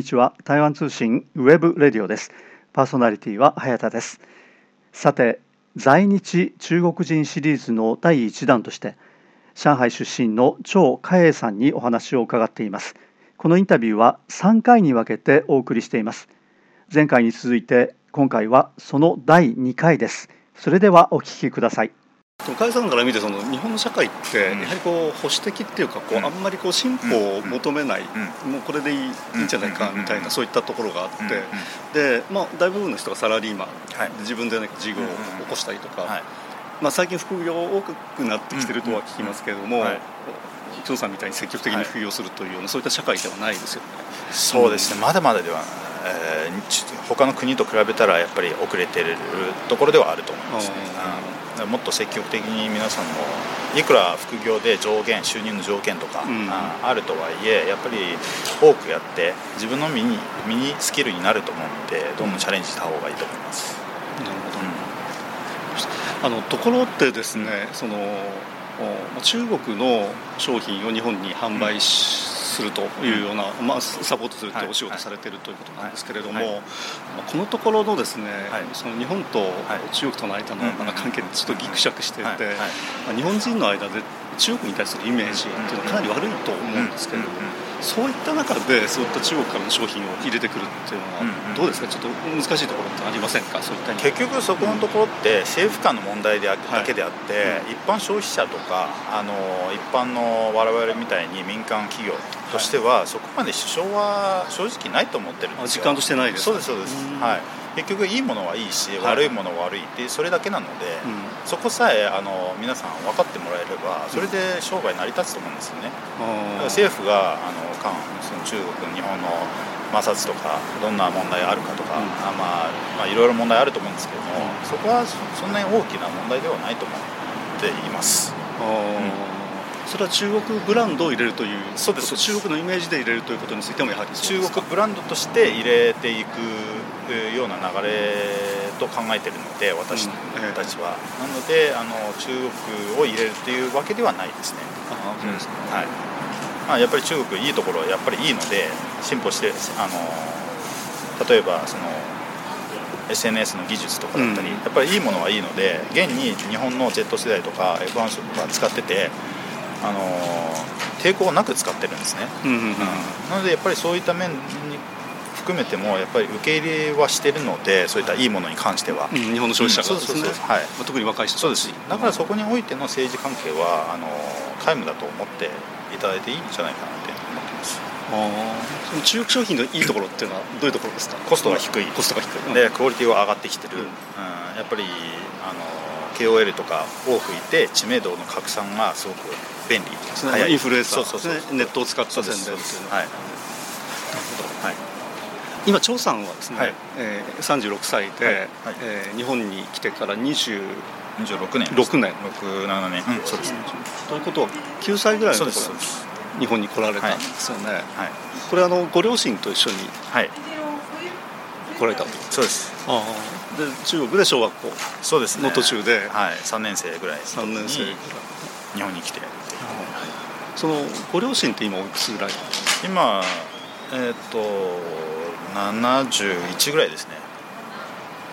にちは。台湾通信 webradio です。パーソナリティは早田です。さて在日中国人シリーズの第1弾として上海出身の趙嘉穎さんにお話を伺っています。このインタビューは3回に分けてお送りしています。前回に続いて今回はその第2回です。それではお聞きください。嘉穎さんから見てその日本の社会ってやはりこう保守的っていうかこう、あんまりこう進歩を求めない、もうこれでいい,、いいんじゃないかみたいなそういったところがあって、でまあ、大部分の人がサラリーマン、自分で何か事業を起こしたりとか、まあ、最近副業多くなってきてるとは聞きますけれども、張さんみたいに積極的に副業するというような、そういった社会ではないですよね。そうですね。まだまだではえー、他の国と比べたらやっぱり遅れてるところではあると思いますね。もっと積極的に皆さんもいくら副業で上限収入の条件とか、うん、あるとはいえやっぱり多くやって自分の身に身にスキルになると思うのでどんどんチャレンジした方がいいと思います。なるほど、うん、あのところってですねその中国の商品を日本に販売し、するというような、まあ、サポートするとい。うお仕事されているということなんですけれども、このところのですね、その日本と中国との間の関係にちょっとぎくしゃくしていて、日本人の間で中国に対するイメージっていうのはかなり悪いと思うんですけれども。そういった中でそういった中国からの商品を入れてくるっていうのはどうですか、ちょっと難しいところってありませんか？そういった結局そこのところって政府間の問題でだけであって、一般消費者とかあの一般の我々みたいに民間企業としては、そこまで支障は正直ないと思ってるんですよ。実感としてないですそうですそうです。はい結局いいものはいいし、悪いものは悪いってそれだけなので、うん、そこさえあの皆さん分かってもらえればそれで商売成り立つと思うんですよね、うん、政府があの韓その中国日本の摩擦とかどんな問題あるかとか、うん、あまあ、まあいろいろ問題あると思うんですけども、そこはそんなに大きな問題ではないと思っています。それは中国ブランドを入れるというそうです中国のイメージで入れるということについてもやはり中国ブランドとして入れていくような流れと考えているので私たちは、うん、なのであの中国を入れるというわけではないですね。あそうですね、はい。まあ、やっぱり中国いいところはやっぱりいいので進歩してあの例えばその SNS の技術とかだったり、うん、やっぱりいいものはいいので現に日本の Z 世代とか F1 とか使っててあの抵抗なく使ってるんですね、うんうん。うん、なのでやっぱりそういった面に含めてもやっぱり受け入れはしてるのでそういったいいものに関しては、うん、日本の消費者が。ですね、はい、特に若い人そうです。だからそこにおいての政治関係はあの皆無だと思っていただいていいんじゃないかなって思ってます。その中国商品のいいところっていうのはどういうところですか？コストが低い。コストが低い。でクオリティは上がってきてる、うん、うん、やっぱりあの KOL とかを吹いて知名度の拡散がすごく便利。早い。インフルエンサーそうそうそうネットを使った宣伝っていうのは、はい、なるほど、はい今張さんはですね、はい。えー、36歳で、はい。はい、えー、日本に来てから20 26年6年。67年、うん、そうです。ねということは9歳ぐらいの頃日本に来られたんですよね、はい、これあのご両親と一緒に来られたそうです。あで中国で小学校。そうです、ね、の途中で、はい、3年生ぐらい。3年生日本に来て、そのご両親って今おいくつぐらい？今えっ、と71ぐらいですね。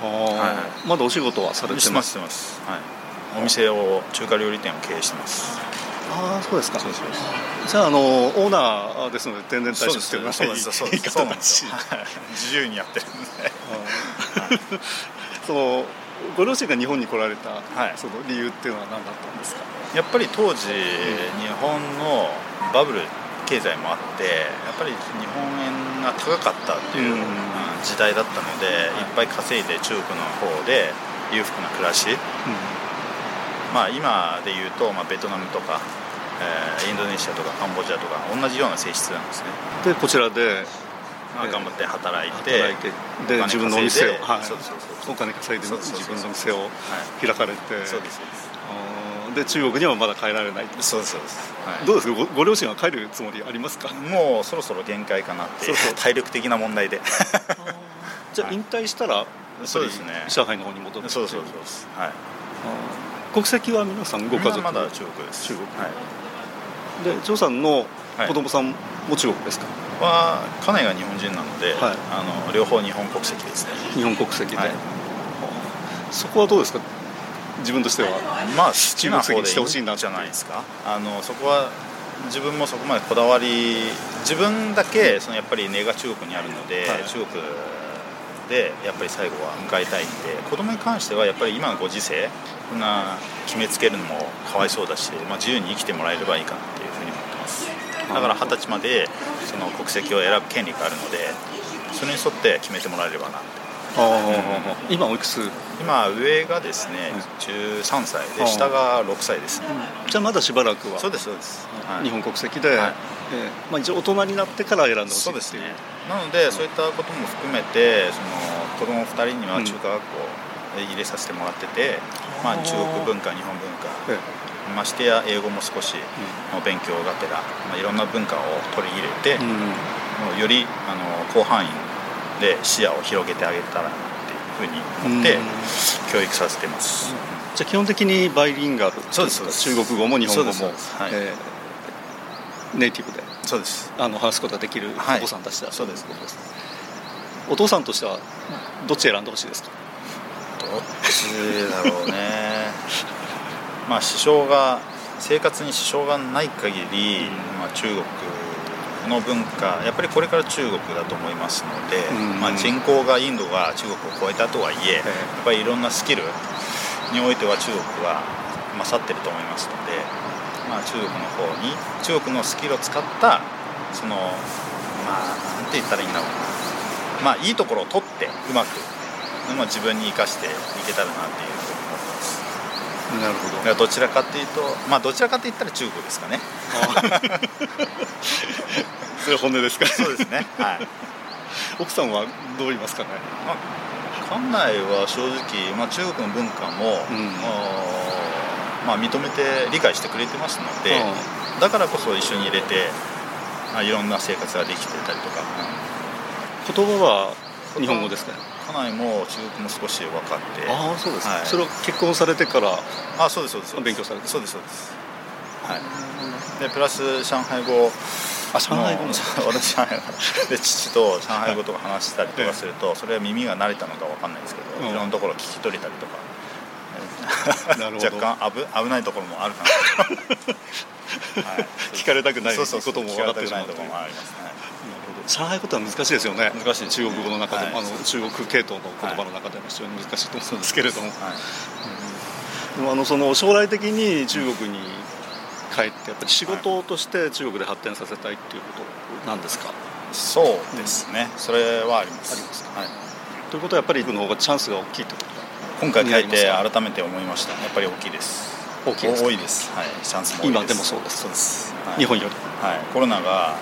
ああ、はい、まだお仕事はされてます？してますはい。お店を中華料理店を経営してます。ああそうですか。そうですじゃああのオーナーですので定年退職してくださいそうです。そうです自由にやってるんで。そのご両親が日本に来られた、はい、その理由っていうのは何だったんですか？やっぱり当時、うん、日本のバブル経済もあってやっぱり日本円が高かったっていう、時代だったので、い。っぱい稼いで中国の方で裕福な暮らし、まあ今で言うと、まあ、ベトナムとか、えー、インドネシアとかカンボジアとか同じような性質なんですね。でこちらで、まあ、頑張って働いてで自分のお店を、はい、そうそうそうお金稼いで自分の店を開かれて、はい、そうですそうですで中国にはまだ帰られないそうですそうです、はい、どうですか？ごご両親は帰るつもりありますか？もうそろそろ限界かなってそうそう。体力的な問題で。じゃあ引退したらそうですね。上海の方に戻ってそうそうそうはい。国籍は皆さんご家族まだ中国です。中国、はい、で張さんの子供さんも中国ですか、は家内が日本人なので、はい、あの両方日本国籍ですね。日本国籍で、はい、そこはどうですか？自分としては。まあ好きな方でしてほしいなじゃないですか。あのそこは自分もそこまでこだわり自分だけそのやっぱり根が中国にあるので、はい、中国でやっぱり最後は迎えたいんで子供に関してはやっぱり今のご時世こんな決めつけるのもかわいそうだし、まあ、自由に生きてもらえればいいかなっていうふうに思ってます。だから二十歳までその国籍を選ぶ権利があるのでそれに沿って決めてもらえればなって今おいくつ？今上がですね、13歳で下が6歳です、じゃあまだしばらくはそうですそうです、はい、日本国籍で、はい、えー、まあ、一応大人になってから選んでほしいそうですね。なので、そういったことも含めてその子供2人には中華学校で入れさせてもらってて、うん、まあ、中国文化日本文化、ええ、ましてや英語も少しの勉強がてら、まあ、いろんな文化を取り入れて、よりあの広範囲で視野を広げてあげたらなっていうふうに思って教育させてます、じゃあ基本的にバイリンガルそうです中国語も日本語も、はい。えー、ネイティブでそうです。あの話すことができるお子さんたちだ、はい、そうですお父さんとしてはどっち選んでほしいですか？どっちだろうね。まあ支障が生活に支障がない限り、まあ、中国の文化やっぱりこれから中国だと思いますので、うん、まあ、人口がインドが中国を超えたとはいえやっぱりいろんなスキルにおいては中国は勝ってると思いますので、まあ、中国の方に中国のスキルを使ったそのまあなんて言ったらいいんだろうな。まあいいところを取ってうまく、まあ、自分に生かしていけたらなっていうなるほど。どちらかっていうとまあどちらかって言ったら中国ですかね。それ本音ですか？そうですね。はい。奥さんはどう言いますかね、まあ、館内は正直、まあ、中国の文化も、うん、まあ、認めて理解してくれてますので、うん、だからこそ一緒に入れてあいろんな生活ができてたりとか、うん、言葉は日本語ですか？家内も中国も少し分かってああそうです、はい、それは結婚されてからあそうですそうです。勉強されてそうですそうです。はい。でプラス上海語あ上海語。私上海で父と上海語とか話したりとかすると、それは耳が慣れたのか分かんないですけど、いろんなところ聞き取れたりとか。若干危危ないところもあるかな。はい、聞かれたくないことも分かってしまうところもありますね上海語は難しいですよね。難しい。中国語の中でも、はい、あの中国系統の言葉の中でも非常に難しいと思うんですけれども、はい。うん、でもあのその将来的に中国に帰ってやっぱり仕事として中国で発展させたいっていうことなんですか、そうですね、それはあります。ありますはい、ということはやっぱり行くの方がチャンスが大きいってこと？今回帰って改めて思いました。やっぱり大きいです。大きいです多いです。はい。チャンスも今でもそうです。そうです、はい、日本より。はい。コロナがあの、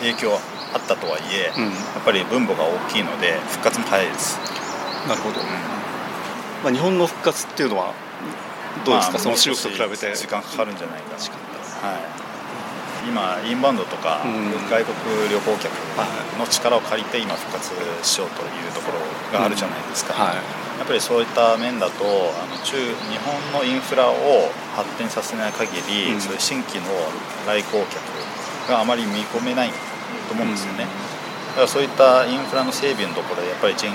影響あったとはいえ、うん、やっぱり分母が大きいので復活も早いです。なるほど、うん、まあ、日本の復活っていうのはどうですか、まあ、その中国と比べて。時間かかるんじゃないかな、はい、今インバウンドとか、うん、外国旅行客の力を借りて今復活しようというところがあるじゃないですか、はい、やっぱりそういった面だとあの中日本のインフラを発展させない限り、うん、そういう新規の来光客があまり見込めないと思うんですよね、だからそういったインフラの整備のところでやっぱり人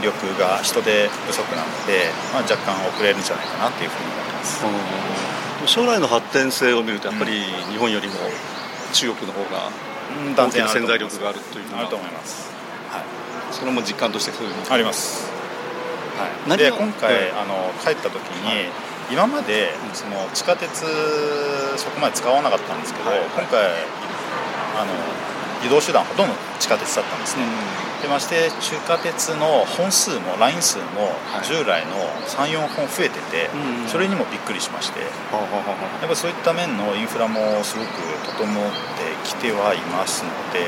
力が人手不足なので、まあ、若干遅れるんじゃないかなというふうに思います、将来の発展性を見るとやっぱり日本よりも中国の方が大きな潜在力があるというのはあると思います、はい、それも実感としてそういうあります。はい、で今回、あの帰った時に、今までその地下鉄そこまで使わなかったんですけど、今回あの移動手段ほとんど地下鉄だったんですね、でまして地下鉄の本数もライン数も従来の34本増えてて、それにもびっくりしまして、やっぱそういった面のインフラもすごく整ってきてはいますので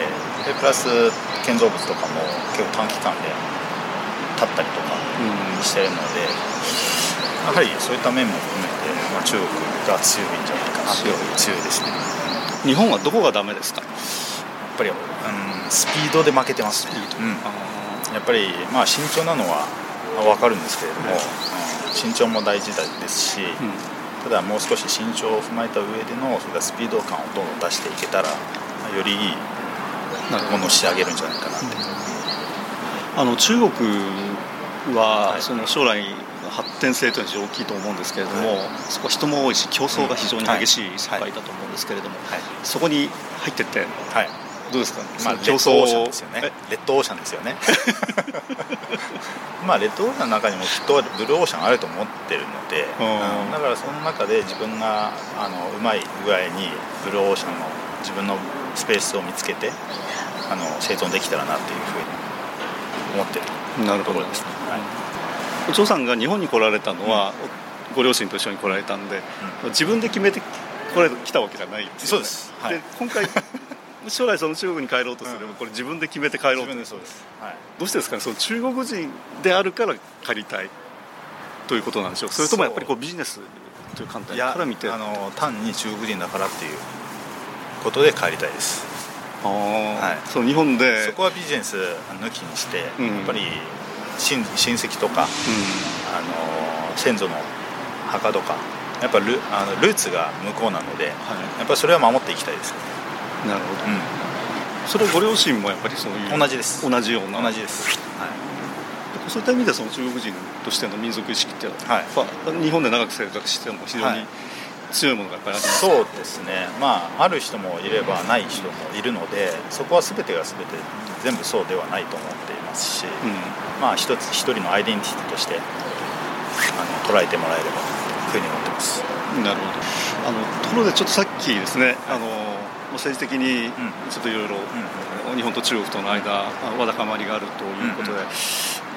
でプラス建造物とかも結構短期間で立ったりとかしてるので、やはりそういった面も含めて、まあ、中国が強いんじゃないかなと強いですね。日本はどこがダメですか？ぱり、うん、スピードで負けてますね、うん、やっぱり、まあ、慎重なのは分かるんですけれども、うん、慎重も大事ですし、ただもう少し身長を踏まえた上でのそれがスピード感をどんどん出していけたら、まあ、よりいいものを仕上げるんじゃないかなって。あの中国はその将来発展性というのは大きいと思うんですけれども、はい、そこは人も多いし競争が非常に激しい世界だと思うんですけれども、はい。はい、そこに入ってって、どうですか、まあ、競争ですよね。レッドオーシャンですよね。まあレッドオーシャンの中にもきっとブルーオーシャンあると思ってるので、うん、だからその中で自分があのうまい具合にブルーオーシャンの自分のスペースを見つけてあの生存できたらなっていうふうに思ってるなるところですね。はい。お嬢さんが日本に来られたのは、うん、ご両親と一緒に来られたんで、うん、自分で決めて来られ来たわけじゃない、ね、そうです、はい、で今回将来その中国に帰ろうとすれば、これ自分で決めて帰ろうと。そうです、はい、どうしてですかね？その中国人であるから帰りたい。ということなんでしょう。それともやっぱりこうビジネスという観点から見て。あの単に中国人だからっていうことで帰りたいです。あ、はい、そう日本で。そこはビジネス抜きにして、うん、やっぱり親親戚とか、うん、あの先祖の墓とかやっぱルあのルーツが向こうなので、はい、やっぱりそれは守っていきたいですなるほど、うん、それはご両親もやっぱりそういう同じです。同じような。同じです、はい、そういった意味でその中国人としての民族意識っていうのは、はい、日本で長く生活しても非常に強いものがやっぱりあります、そうですね。まあある人もいればない人もいるのでそこは全てが全て全部そうではないと思っていますし、うん。まあ一つ一人のアイデンティティとしてあの捉えてもらえればというふうに思ってます。なるほど。あのところでちょっとさっきですね、あの政治的にちょっといろいろ日本と中国との間わだかまりがあるということで、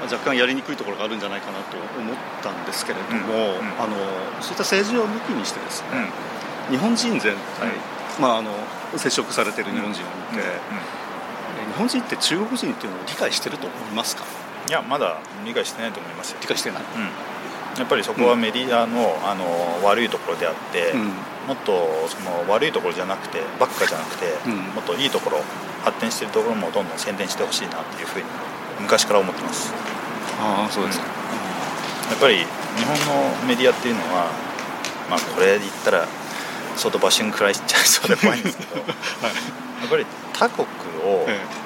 若干やりにくいところがあるんじゃないかなと思ったんですけれども、あのそういった政治を抜きにしてですね、日本人全体、まあ、あの接触されている日本人を見て、日本人って中国人っていうのを理解してると思いますか？いやまだ理解してないと思いますよ。理解してない、うん、やっぱりそこはメディアの,、あの悪いところであって、うん、もっとその悪いところじゃなくてばっかじゃなくて、うん、もっといいところ発展しているところもどんどん宣伝してほしいなっていうふうに昔から思ってます。ああそうですか、やっぱり日本のメディアっていうのはまあこれ言ったら相当バッシング食らいちゃいそうで怖いんですけど、はい、やっぱり他国を、ええ。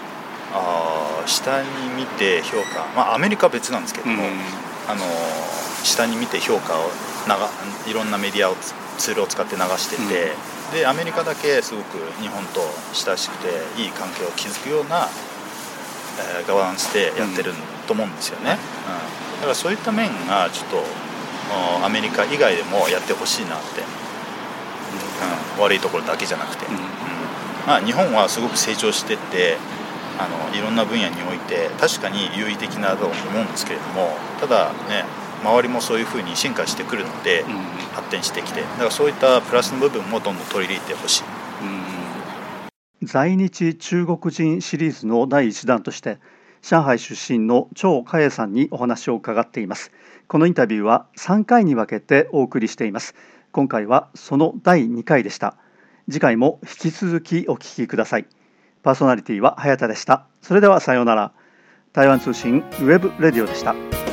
あ下に見て評価、まあ、アメリカは別なんですけども、うん、あの下に見て評価をいろんなメディアをツールを使って流してて、うん、でアメリカだけすごく日本と親しくていい関係を築くような、えー、ガバナンスでやってると思うんですよね、うん、だからそういった面がちょっとアメリカ以外でもやってほしいなって、うん、悪いところだけじゃなくて、まあ、日本はすごく成長してってあのいろんな分野において確かに優位的なと思うんですけれどもただね周りもそういうふうに進化してくるので、うん、発展してきてだからそういったプラスの部分もどんどん取り入れてほしい、うん、在日中国人シリーズの第1弾として上海出身の趙嘉穎さんにお話を伺っています。このインタビューは3回に分けてお送りしています。今回はその第2回でした。次回も引き続きお聞きください。パーソナリティは早田でした。それではさようなら。台湾通信 webradio でした。